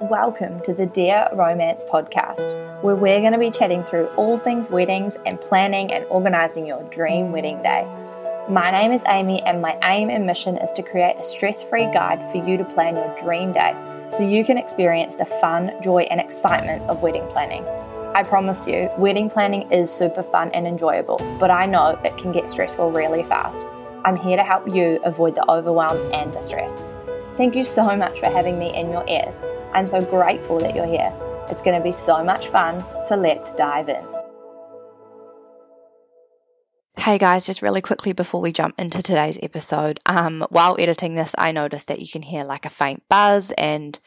Welcome to the Dear Romance podcast, where we're going to be chatting through all things weddings and planning and organising your dream wedding day. My name is Amy, and my aim and mission is to create a stress free guide for you to plan your dream day so you can experience the fun, joy, and excitement of wedding planning. I promise you, wedding planning is super fun and enjoyable, but I know it can get stressful really fast. I'm here to help you avoid the overwhelm and the stress. Thank you so much for having me in your ears. I'm so grateful that you're here. It's going to be so much fun, so let's dive in. Hey guys, just really quickly before we jump into today's episode, um, while editing this, I noticed that you can hear like a faint buzz and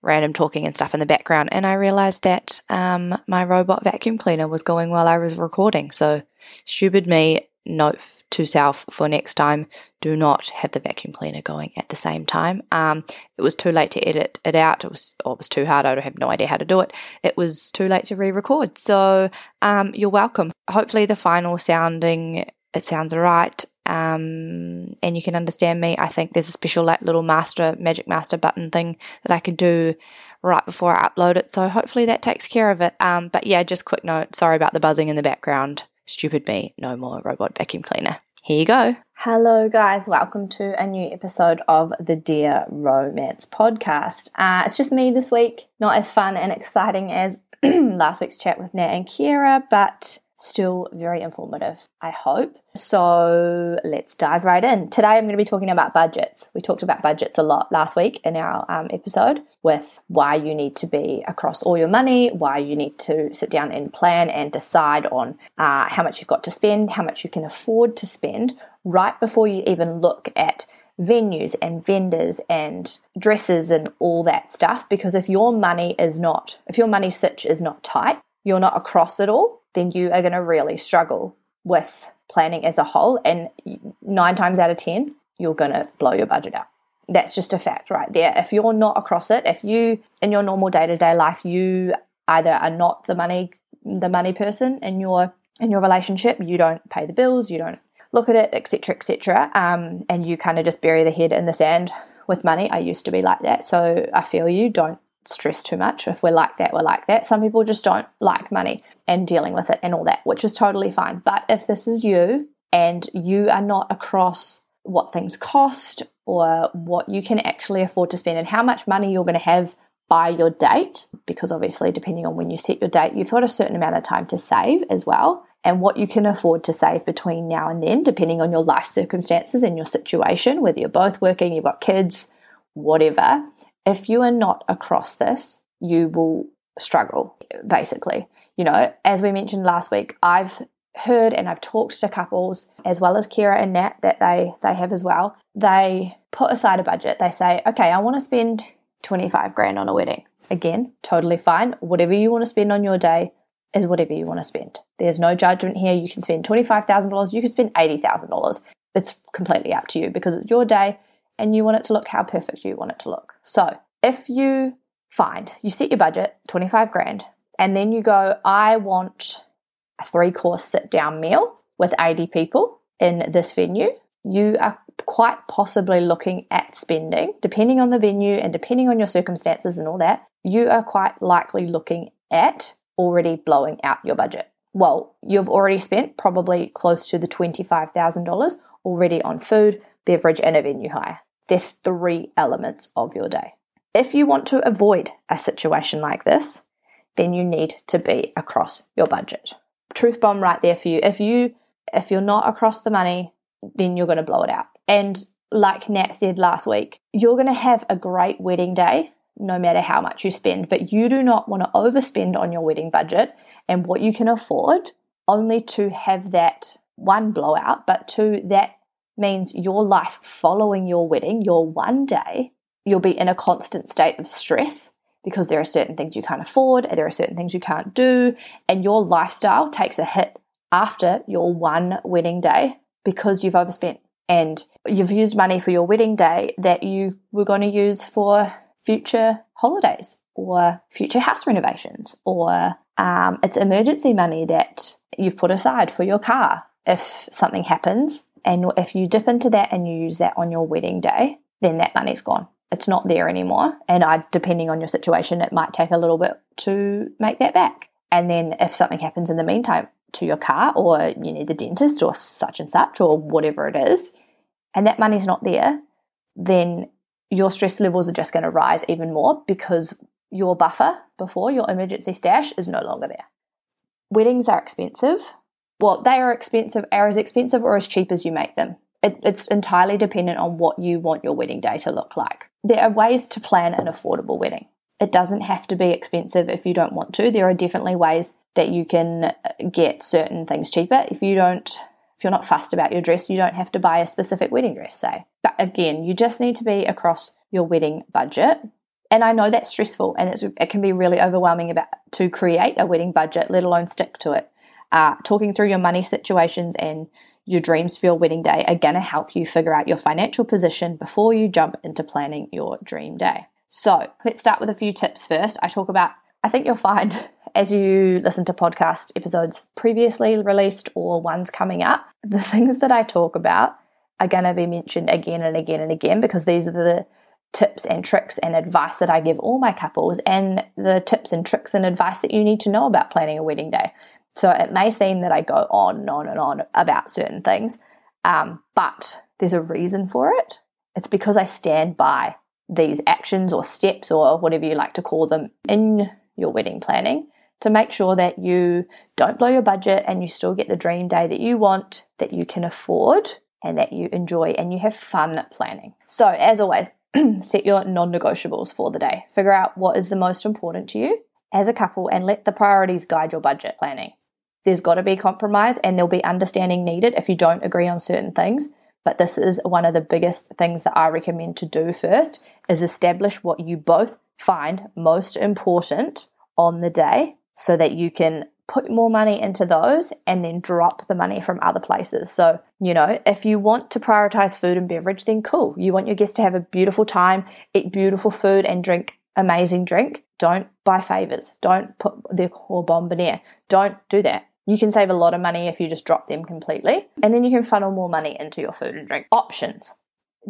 random talking and stuff in the background, and I realized that um, my robot vacuum cleaner was going while I was recording. So, stupid me, note to self for next time. Do not have the vacuum cleaner going at the same time. Um, it was too late to edit it out. It was or it was too hard. I have no idea how to do it. It was too late to re-record. So um, you're welcome. Hopefully the final sounding it sounds right um, and you can understand me. I think there's a special like little master magic master button thing that i can do right before i upload it. So hopefully that takes care of it. Um, but yeah just quick note. Sorry about the buzzing in the background Stupid me, no more robot vacuum cleaner. Here you go. Hello, guys. Welcome to a new episode of the Dear Romance podcast. Uh, it's just me this week. Not as fun and exciting as last week's chat with Nat and Kira, but still very informative, I hope. So let's dive right in. Today I'm going to be talking about budgets. We talked about budgets a lot last week in our um, episode with why you need to be across all your money, why you need to sit down and plan and decide on uh, how much you've got to spend, how much you can afford to spend right before you even look at venues and vendors and dresses and all that stuff because if your money is not if your money sitch is not tight you're not across it all then you are going to really struggle with planning as a whole. And nine times out of 10, you're going to blow your budget out. That's just a fact right there. If you're not across it, if you in your normal day to day life, you either are not the money the money person in your in your relationship, you don't pay the bills, you don't look at it, etc., etc., um, and you kind of just bury the head in the sand with money. I used to be like that, so I feel you. Don't stress too much. If we're like that, we're like that. Some people just don't like money and dealing with it and all that, which is totally fine. But if this is you and you are not across what things cost or what you can actually afford to spend and how much money you're going to have by your date, because obviously, depending on when you set your date, you've got a certain amount of time to save as well. And what you can afford to save between now and then, depending on your life circumstances and your situation, whether you're both working, you've got kids, whatever, if you are not across this, you will struggle, basically. You know, as we mentioned last week, I've heard and I've talked to couples as well as Kira and Nat that they they have as well. They put aside a budget. They say, okay, I want to spend 25 grand on a wedding. Again, totally fine. Whatever you want to spend on your day is whatever you want to spend. There's no judgment here. You can spend $25,000, you can spend $80,000. It's completely up to you because it's your day and you want it to look how perfect you want it to look. So if you find you set your budget 25 grand and then you go, I want a three course sit down meal with 80 people in this venue, you are quite possibly looking at spending, depending on the venue and depending on your circumstances and all that, you are quite likely looking at already blowing out your budget. Well, you've already spent probably close to the $25,000 already on food, beverage, and a venue hire. They're three elements of your day. If you want to avoid a situation like this, then you need to be across your budget. Truth bomb right there for you. If you if you're not across the money, then you're going to blow it out. And like Nat said last week, you're going to have a great wedding day no matter how much you spend, but you do not want to overspend on your wedding budget and what you can afford only to have that one blowout, but two, that means your life following your wedding, your one day, you'll be in a constant state of stress because there are certain things you can't afford and there are certain things you can't do, and your lifestyle takes a hit after your one wedding day because you've overspent and you've used money for your wedding day that you were going to use for future holidays or future house renovations or um, it's emergency money that you've put aside for your car if something happens and if you dip into that and you use that on your wedding day, then that money's gone. it's not there anymore. And I, depending on your situation, it might take a little bit to make that back. And then if something happens in the meantime to your car, or you need the dentist, or such and such, or whatever it is, and that money's not there, then your stress levels are just going to rise even more because your buffer before your emergency stash is no longer there. Weddings are expensive. Well, they are expensive, are as expensive or as cheap as you make them. It, it's entirely dependent on what you want your wedding day to look like. There are ways to plan an affordable wedding. It doesn't have to be expensive if you don't want to. There are definitely ways that you can uh, get certain things cheaper. If you don't, if you're not fussed about your dress, you don't have to buy a specific wedding dress, say. But again, you just need to be across your wedding budget. And I know that's stressful and it can be really overwhelming about to create a wedding budget, let alone stick to it. Uh, talking through your money situations and your dreams for your wedding day are going to help you figure out your financial position before you jump into planning your dream day. So let's start with a few tips first. I talk about, I think you'll find as you listen to podcast episodes previously released or ones coming up, the things that I talk about are going to be mentioned again and again and again because these are the tips and tricks and advice that I give all my couples and the tips and tricks and advice that you need to know about planning a wedding day. So it may seem that I go on and on and on about certain things, um, but there's a reason for it. It's because I stand by these actions or steps or whatever you like to call them in your wedding planning to make sure that you don't blow your budget and you still get the dream day that you want, that you can afford, and that you enjoy and you have fun planning. So, as always, set your non negotiables for the day. Figure out what is the most important to you as a couple and let the priorities guide your budget planning. There's got to be compromise and there'll be understanding needed if you don't agree on certain things. But this is one of the biggest things that I recommend to do first is establish what you both find most important on the day so that you can put more money into those and then drop the money from other places. So, you know, if you want to prioritize food and beverage, then cool. You want your guests to have a beautiful time, eat beautiful food, and drink amazing drink. Don't buy favors. Don't put the core bomboniere. Don't do that. You can save a lot of money if you just drop them completely, and then you can funnel more money into your food and drink options.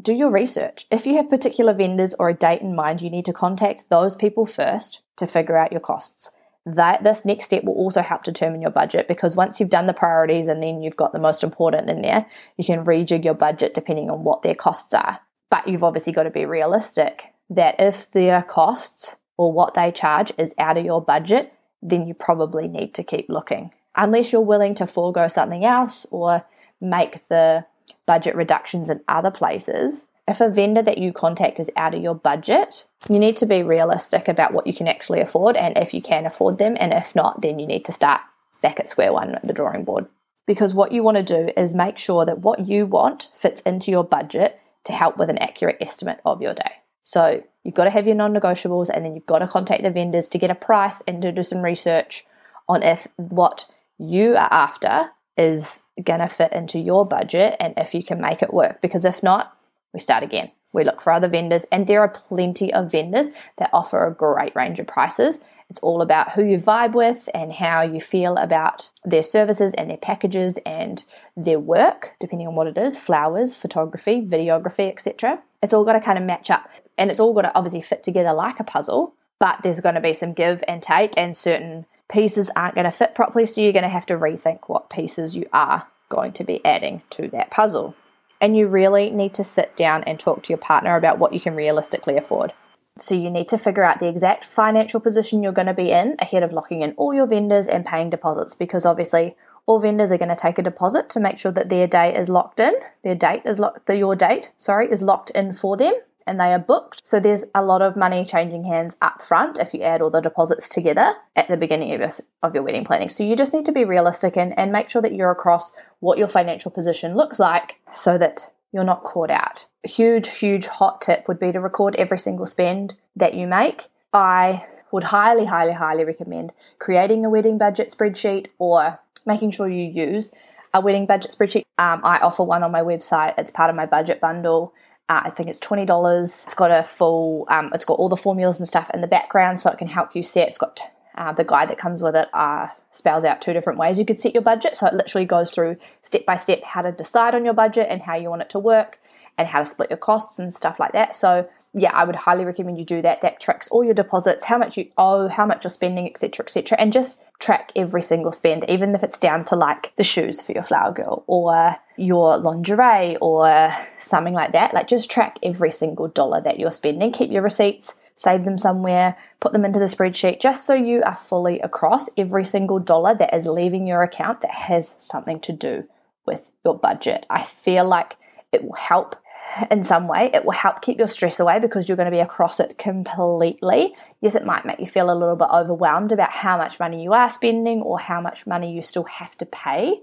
Do your research. If you have particular vendors or a date in mind, you need to contact those people first to figure out your costs. That this next step will also help determine your budget because once you've done the priorities and then you've got the most important in there, you can rejig your budget depending on what their costs are. But you've obviously got to be realistic that if their costs or what they charge is out of your budget, then you probably need to keep looking unless you're willing to forego something else or make the budget reductions in other places, if a vendor that you contact is out of your budget, you need to be realistic about what you can actually afford and if you can afford them. And if not, then you need to start back at square one at the drawing board. Because what you want to do is make sure that what you want fits into your budget to help with an accurate estimate of your day. So you've got to have your non negotiables and then you've got to contact the vendors to get a price and to do some research on if what you are after is going to fit into your budget and if you can make it work. Because if not, we start again. We look for other vendors, and there are plenty of vendors that offer a great range of prices. It's all about who you vibe with and how you feel about their services and their packages and their work, depending on what it is flowers, photography, videography, etc. It's all got to kind of match up and it's all got to obviously fit together like a puzzle, but there's going to be some give and take and certain pieces aren't going to fit properly, so you're going to have to rethink what pieces you are going to be adding to that puzzle. And you really need to sit down and talk to your partner about what you can realistically afford. So you need to figure out the exact financial position you're going to be in ahead of locking in all your vendors and paying deposits because obviously all vendors are going to take a deposit to make sure that their day is locked in. Their date is locked your date, sorry, is locked in for them and they are booked. So there's a lot of money changing hands up front if you add all the deposits together at the beginning of your, of your wedding planning. So you just need to be realistic and, and make sure that you're across what your financial position looks like so that you're not caught out. A huge, huge hot tip would be to record every single spend that you make. I would highly, highly, highly recommend creating a wedding budget spreadsheet or making sure you use a wedding budget spreadsheet. Um, I offer one on my website. It's part of my budget bundle. Uh, I think it's twenty dollars. It's got a full. Um, it's got all the formulas and stuff in the background, so it can help you set. It's got uh, the guide that comes with it. Uh, spells out two different ways you could set your budget. So it literally goes through step by step how to decide on your budget and how you want it to work and how to split your costs and stuff like that. So yeah, I would highly recommend you do that. That tracks all your deposits, how much you owe, how much you're spending, etc., etc., and just track every single spend, even if it's down to like the shoes for your flower girl or your lingerie or something like that. Like just track every single dollar that you're spending. Keep your receipts, save them somewhere, put them into the spreadsheet, just so you are fully across every single dollar that is leaving your account that has something to do with your budget. I feel like it will help in some way. It will help keep your stress away because you're going to be across it completely. Yes, it might make you feel a little bit overwhelmed about how much money you are spending or how much money you still have to pay.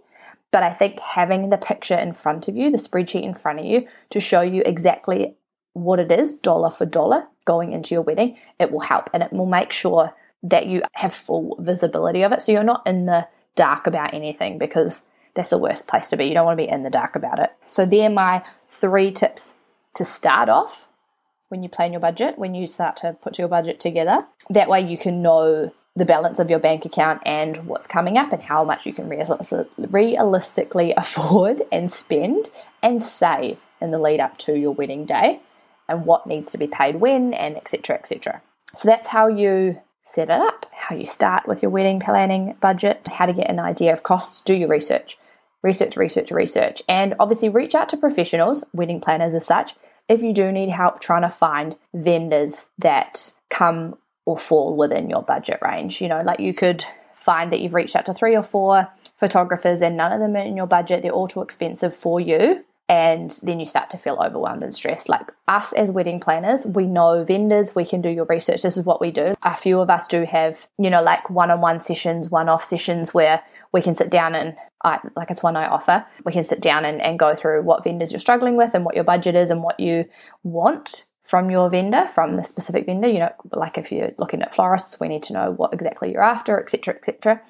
But I think having the picture in front of you, the spreadsheet in front of you, to show you exactly what it is, dollar for dollar, going into your wedding, it will help and it will make sure that you have full visibility of it. So you're not in the dark about anything because that's the worst place to be. You don't want to be in the dark about it. So, they're my three tips to start off when you plan your budget, when you start to put your budget together. That way, you can know the balance of your bank account and what's coming up and how much you can realistically afford and spend and save in the lead up to your wedding day and what needs to be paid when and etc etc so that's how you set it up how you start with your wedding planning budget how to get an idea of costs do your research research, research, research. And obviously, reach out to professionals, wedding planners as such, if you do need help trying to find vendors that come or fall within your budget range. You know, like you could find that you've reached out to three or four photographers and none of them are in your budget, they're all too expensive for you and then you start to feel overwhelmed and stressed. Like us as wedding planners, we know vendors, we can do your research. This is what we do. A few of us do have, you know, like one on one sessions, one off sessions where we can sit down and I, like it's one I offer. We can sit down and, and go through what vendors you're struggling with and what your budget is and what you want from your vendor, from the specific vendor. You know, like if you're looking at florists, we need to know what exactly you're after, etc., etc.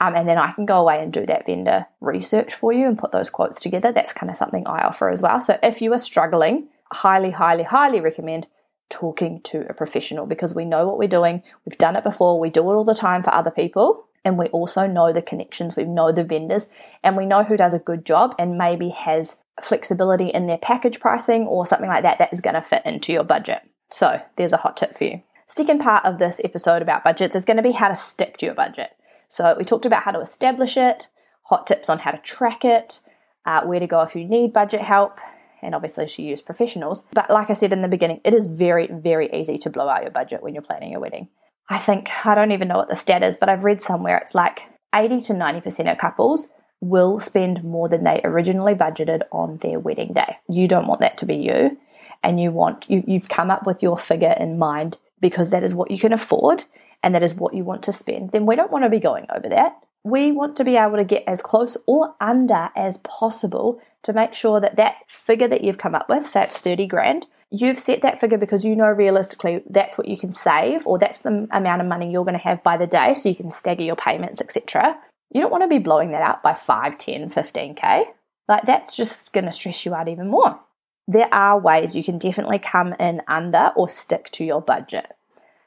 Um, and then I can go away and do that vendor research for you and put those quotes together. That's kind of something I offer as well. So if you are struggling, highly, highly, highly recommend talking to a professional because we know what we're doing. We've done it before, we do it all the time for other people. And we also know the connections, we know the vendors, and we know who does a good job and maybe has flexibility in their package pricing or something like that that is going to fit into your budget. So, there's a hot tip for you. Second part of this episode about budgets is going to be how to stick to your budget. So, we talked about how to establish it, hot tips on how to track it, uh, where to go if you need budget help, and obviously she used professionals. But like I said in the beginning, it is very, very easy to blow out your budget when you're planning your wedding. I think, I don't even know what the stat is, but I've read somewhere it's like 80 to 90% of couples will spend more than they originally budgeted on their wedding day. You don't want that to be you. And you want, you, you've come up with your figure in mind because that is what you can afford and that is what you want to spend, then we don't want to be going over that. We want to be able to get as close or under as possible to make sure that that figure that you've come up with, say it's 30 grand, you've set that figure because you know realistically that's what you can save or that's the amount of money you're going to have by the day so you can stagger your payments, etc. You don't want to be blowing that out by 5, 10, 15k. Like that's just going to stress you out even more. There are ways you can definitely come in under or stick to your budget.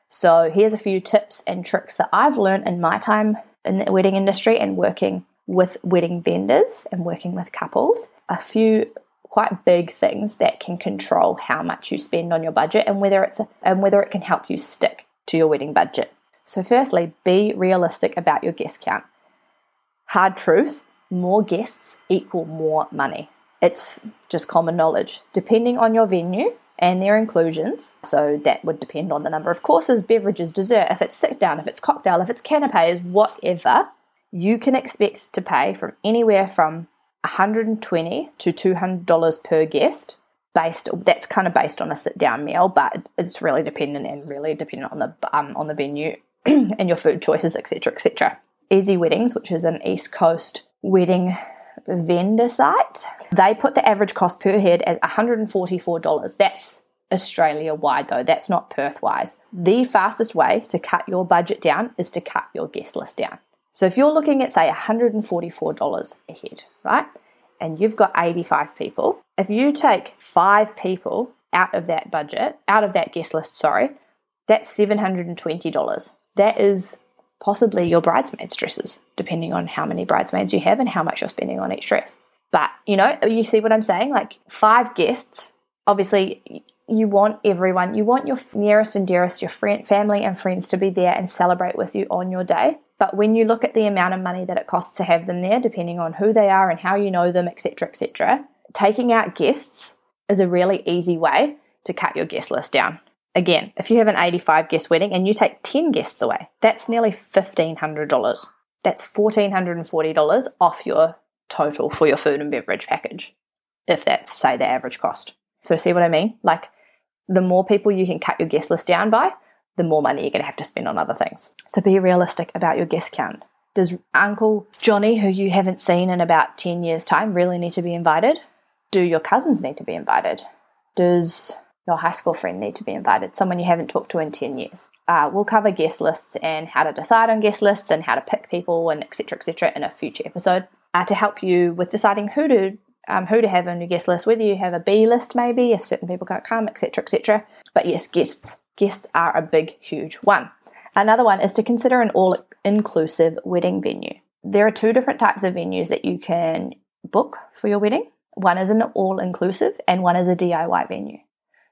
So, here's a few tips and tricks that I've learned in my time in the wedding industry and working with wedding vendors and working with couples. A few quite big things that can control how much you spend on your budget and whether it's a, and whether it can help you stick to your wedding budget. So firstly, be realistic about your guest count. Hard truth, more guests equal more money. It's just common knowledge. Depending on your venue and their inclusions, so that would depend on the number of courses, beverages, dessert, if it's sit down, if it's cocktail, if it's canapes, whatever, you can expect to pay from anywhere from 120 to 200 dollars per guest based that's kind of based on a sit down meal but it's really dependent and really dependent on the um, on the venue and your food choices etc etc easy weddings which is an east coast wedding vendor site they put the average cost per head at 144 dollars that's Australia wide though, that's not Perth wise. The fastest way to cut your budget down is to cut your guest list down. So if you're looking at, say, $144 a head, right? And you've got 85 people, if you take five people out of that budget, out of that guest list, sorry, that's $720. That is possibly your bridesmaids' dresses, depending on how many bridesmaids you have and how much you're spending on each dress. But, you know, you see what I'm saying? Like five guests, obviously, you want everyone, you want your nearest and dearest, your friend, family and friends to be there and celebrate with you on your day. But when you look at the amount of money that it costs to have them there, depending on who they are and how you know them, etc., etc., taking out guests is a really easy way to cut your guest list down. Again, if you have an 85 guest wedding and you take 10 guests away, that's nearly $1,500. That's $1,440 off your total for your food and beverage package, if that's, say, the average cost. So, see what I mean? Like, the more people you can cut your guest list down by, the more money you're going to have to spend on other things. So, be realistic about your guest count. Does Uncle Johnny, who you haven't seen in about 10 years' time, really need to be invited? Do your cousins need to be invited? Does your high school friend need to be invited? Someone you haven't talked to in 10 years? Uh, we'll cover guest lists and how to decide on guest lists and how to pick people and etc. etc. in a future episode uh, to help you with deciding who to um, who to have on your guest list, whether you have a B list maybe if certain people can't come, etc. etc. But yes, guests guests are a big, huge one. Another one is to consider an all inclusive wedding venue. There are two different types of venues that you can book for your wedding. One is an all inclusive and one is a DIY venue.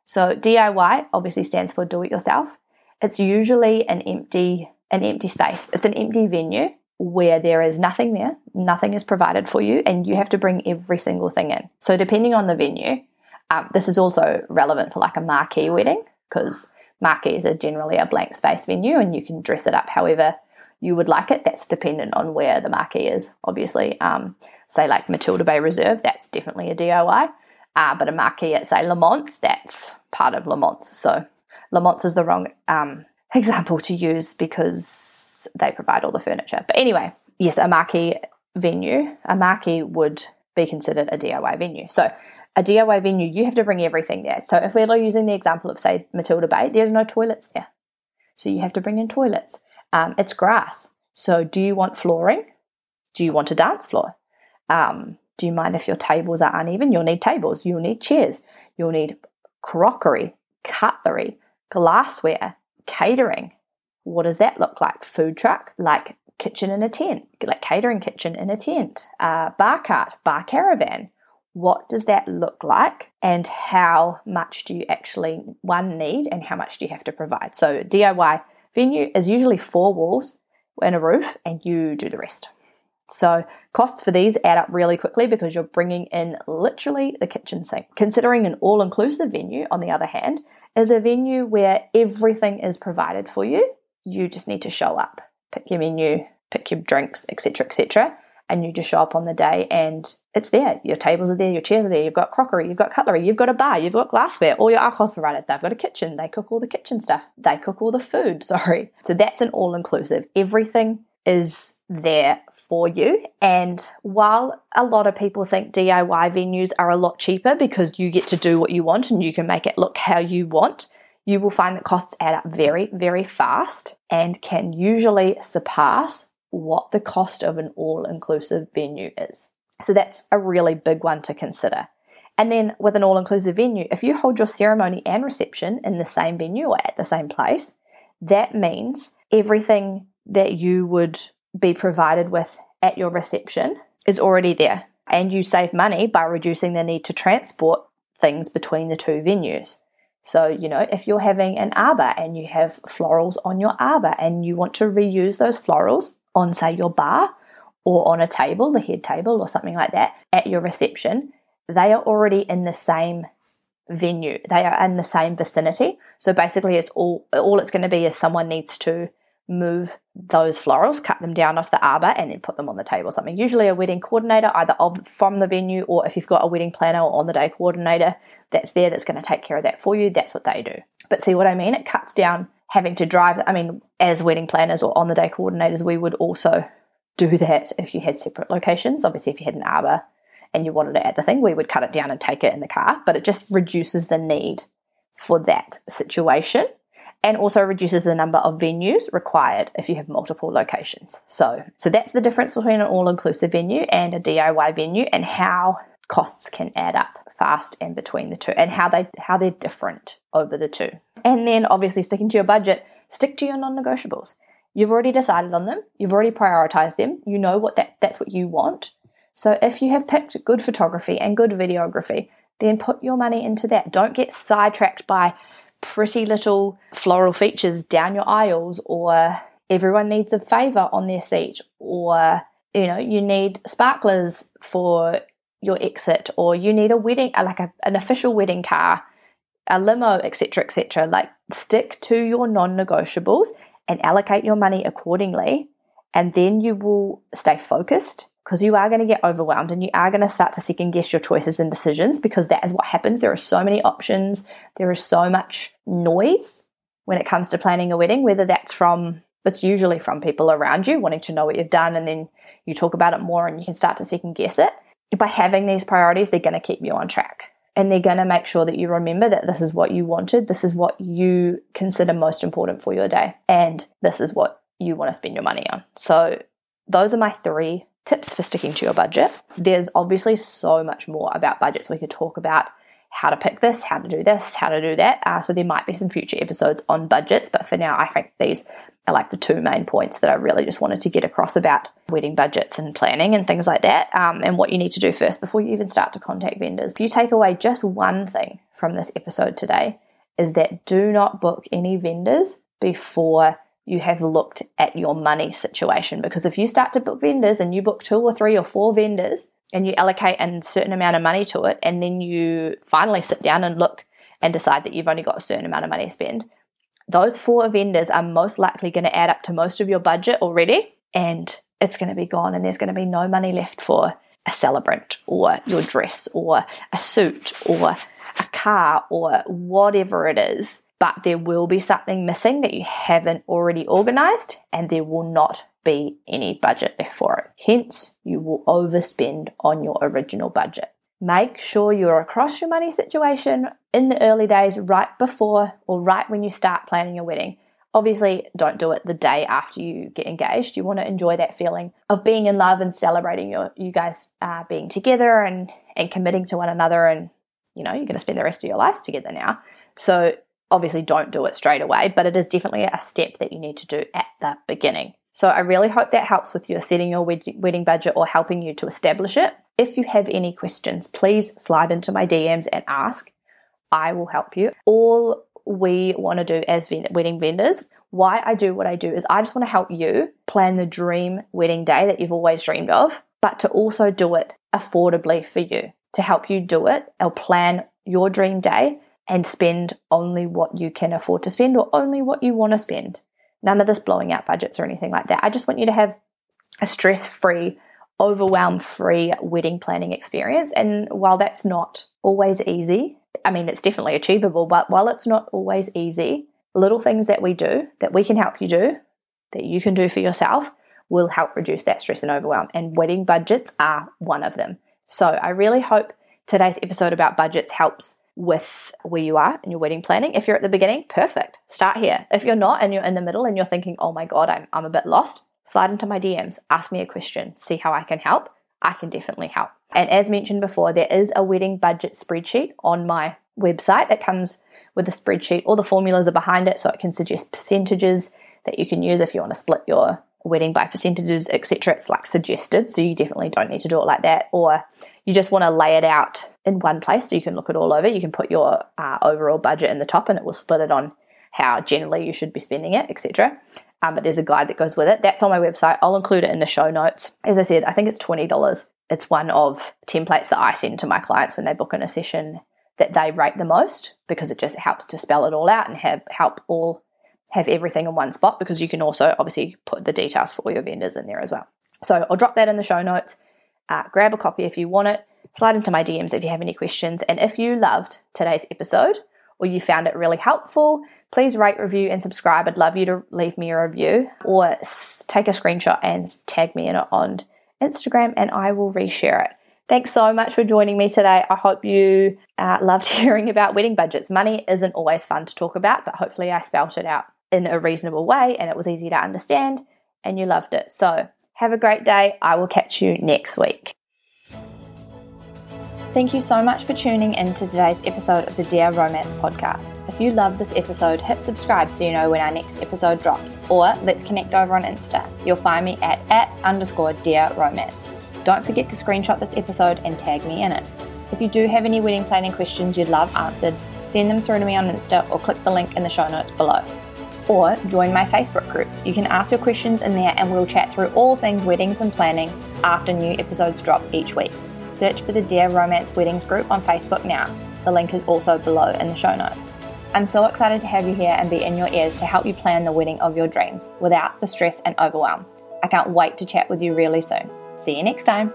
So DIY obviously stands for do it yourself. It's usually an empty an empty space. It's an empty venue where there is nothing there, nothing is provided for you, and you have to bring every single thing in. So depending on the venue, um, this is also relevant for like a marquee wedding because marquees are generally a blank space venue and you can dress it up however you would like it. That's dependent on where the marquee is, obviously. Um, say like Matilda Bay Reserve, that's definitely a DIY. Uh, but a marquee at say Lamont's, that's part of Lamont's. So Lamont's is the wrong um, example to use because they provide all the furniture. But anyway, yes, a marquee venue, a marquee would be considered a DIY venue. So a DIY venue, you have to bring everything there. So if we're using the example of say Matilda Bay, there's no toilets there. So you have to bring in toilets. Um, it's grass. So do you want flooring? Do you want a dance floor? Um, do you mind if your tables are uneven? You'll need tables. You'll need chairs. You'll need crockery, cutlery, glassware, catering. What does that look like? Food truck, like kitchen in a tent, like catering kitchen in a tent, uh, bar cart, bar caravan. What does that look like, and how much do you actually one need, and how much do you have to provide? So DIY venue is usually four walls and a roof, and you do the rest. So, costs for these add up really quickly because you're bringing in literally the kitchen sink. Considering an all inclusive venue, on the other hand, is a venue where everything is provided for you. You just need to show up, pick your menu, pick your drinks, etc., etc., and you just show up on the day and it's there. Your tables are there, your chairs are there, you've got crockery, you've got cutlery, you've got a bar, you've got glassware, all your alcohol's provided. They've got a kitchen, they cook all the kitchen stuff, they cook all the food, sorry. So that's an all inclusive. Everything is there for you. And while a lot of people think DIY venues are a lot cheaper because you get to do what you want and you can make it look how you want, you will find that costs add up very, very fast and can usually surpass what the cost of an all inclusive venue is. So that's a really big one to consider. And then with an all inclusive venue, if you hold your ceremony and reception in the same venue or at the same place, that means everything that you would be provided with at your reception is already there. And you save money by reducing the need to transport things between the two venues. So, you know, if you're having an arbor and you have florals on your arbor and you want to reuse those florals on, say, your bar or on a table, the head table or something like that, at your reception, they are already in the same venue. They are in the same vicinity. So basically it's all all it's going to be is someone needs to move those florals, cut them down off the arbor, and then put them on the table or something. Usually, a wedding coordinator, either of, from the venue or if you've got a wedding planner or on the day coordinator that's there that's going to take care of that for you, that's what they do. But see what I mean? It cuts down having to drive. I mean, as wedding planners or on the day coordinators, we would also do that if you had separate locations. Obviously, if you had an arbor and you wanted it at the thing, we would cut it down and take it in the car, but it just reduces the need for that situation and also reduces the number of venues required if you have multiple locations. So, so that's the difference between an all-inclusive venue and a DIY venue and how costs can add up fast and between the two and how they how they're different over the two. And then obviously sticking to your budget, stick to your non-negotiables. You've already decided on them, you've already prioritized them, you know what that that's what you want. So if you have picked good photography and good videography, then put your money into that. Don't get sidetracked by pretty little floral features down your aisles or everyone needs a favor on their seat or you know you need sparklers for your exit or you need a wedding like a, an official wedding car a limo etc etc like stick to your non-negotiables and allocate your money accordingly and then you will stay focused because you are going to get overwhelmed and you are going to start to second guess your choices and decisions because that is what happens. There are so many options, there is so much noise when it comes to planning a wedding, whether that's from it's usually from people around you wanting to know what you've done and then you talk about it more and you can start to second guess it. By having these priorities, they're going to keep you on track and they're going to make sure that you remember that this is what you wanted, this is what you consider most important for your day, and this is what you want to spend your money on. So, those are my three tips for sticking to your budget. There's obviously so much more about budgets we could talk about how to pick this, how to do this, how to do that. Uh, so there might be some future episodes on budgets, but for now, I think these are like the two main points that I really just wanted to get across about wedding budgets and planning and things like that, um, and what you need to do first before you even start to contact vendors. If you take away just one thing from this episode today, is that do not book any vendors before you have looked at your money situation. Because if you start to book vendors and you book two or three or four vendors and you allocate a certain amount of money to it, and then you finally sit down and look and decide that you've only got a certain amount of money to spend, those four vendors are most likely going to add up to most of your budget already, and it's going to be gone, and there's going to be no money left for a celebrant or your dress or a suit or a car or whatever it is. But there will be something missing that you haven't already organized, and there will not be any budget left for it. Hence, you will overspend on your original budget. Make sure you're across your money situation in the early days, right before or right when you start planning your wedding. Obviously, don't do it the day after you get engaged. You want to enjoy that feeling of being in love and celebrating your you guys uh, being together and and committing to one another. And you know you're going to spend the rest of your lives together now. So obviously don't do it straight away, but it is definitely a step that you need to do at the beginning. So I really hope that helps with your setting your wedding budget or helping you to establish it. If you have any questions, please slide into my DMs and ask. I will help you. All we want to do as wedding vendors, why I do what I do is I just want to help you plan the dream wedding day that you've always dreamed of, but to also do it affordably for you, to help you do it or plan your dream day and spend only what you can afford to spend or only what you want to spend. None of this blowing out budgets or anything like that. I just want you to have a stress free, overwhelm free wedding planning experience. And while that's not always easy, I mean, it's definitely achievable, but while it's not always easy, little things that we do that we can help you do, that you can do for yourself, will help reduce that stress and overwhelm. And wedding budgets are one of them. So I really hope today's episode about budgets helps with where you are in your wedding planning. If you're at the beginning, perfect. Start here. If you're not and you're in the middle and you're thinking, oh my God, I'm, I'm a bit lost, slide into my DMs, ask me a question, see how I can help. I can definitely help. And as mentioned before, there is a wedding budget spreadsheet on my website. It comes with a spreadsheet, all the formulas are behind it, so it can suggest percentages that you can use if you want to split your wedding by percentages, etc. It's like suggested, so you definitely don't need to do it like that. Or you just want to lay it out in one place so you can look it all over. You can put your uh, overall budget in the top and it will split it on how generally you should be spending it, etc. Um, but there's a guide that goes with it. That's on my website. I'll include it in the show notes. As I said, I think it's $20. It's one of templates that I send to my clients when they book in a session that they rate the most because it just helps to spell it all out and have help all have everything in one spot because you can also obviously put the details for all your vendors in there as well. So I'll drop that in the show notes. Uh, grab a copy if you want it. Slide into my DMs if you have any questions. And if you loved today's episode or you found it really helpful, please rate, review, and subscribe. I'd love you to leave me a review or take a screenshot and tag me in it on Instagram and I will reshare it. Thanks so much for joining me today. I hope you uh, loved hearing about wedding budgets. Money isn't always fun to talk about, but hopefully I spelt it out in a reasonable way and it was easy to understand and you loved it. So, have a great day. I will catch you next week. Thank you so much for tuning in to today's episode of the Dear Romance podcast. If you love this episode, hit subscribe so you know when our next episode drops, or let's connect over on Insta. You'll find me at, at underscore Dear Romance. Don't forget to screenshot this episode and tag me in it. If you do have any wedding planning questions you'd love answered, send them through to me on Insta or click the link in the show notes below. Or join my Facebook group. You can ask your questions in there and we'll chat through all things weddings and planning after new episodes drop each week. Search for the Dear Romance Weddings group on Facebook now. The link is also below in the show notes. I'm so excited to have you here and be in your ears to help you plan the wedding of your dreams without the stress and overwhelm. I can't wait to chat with you really soon. See you next time.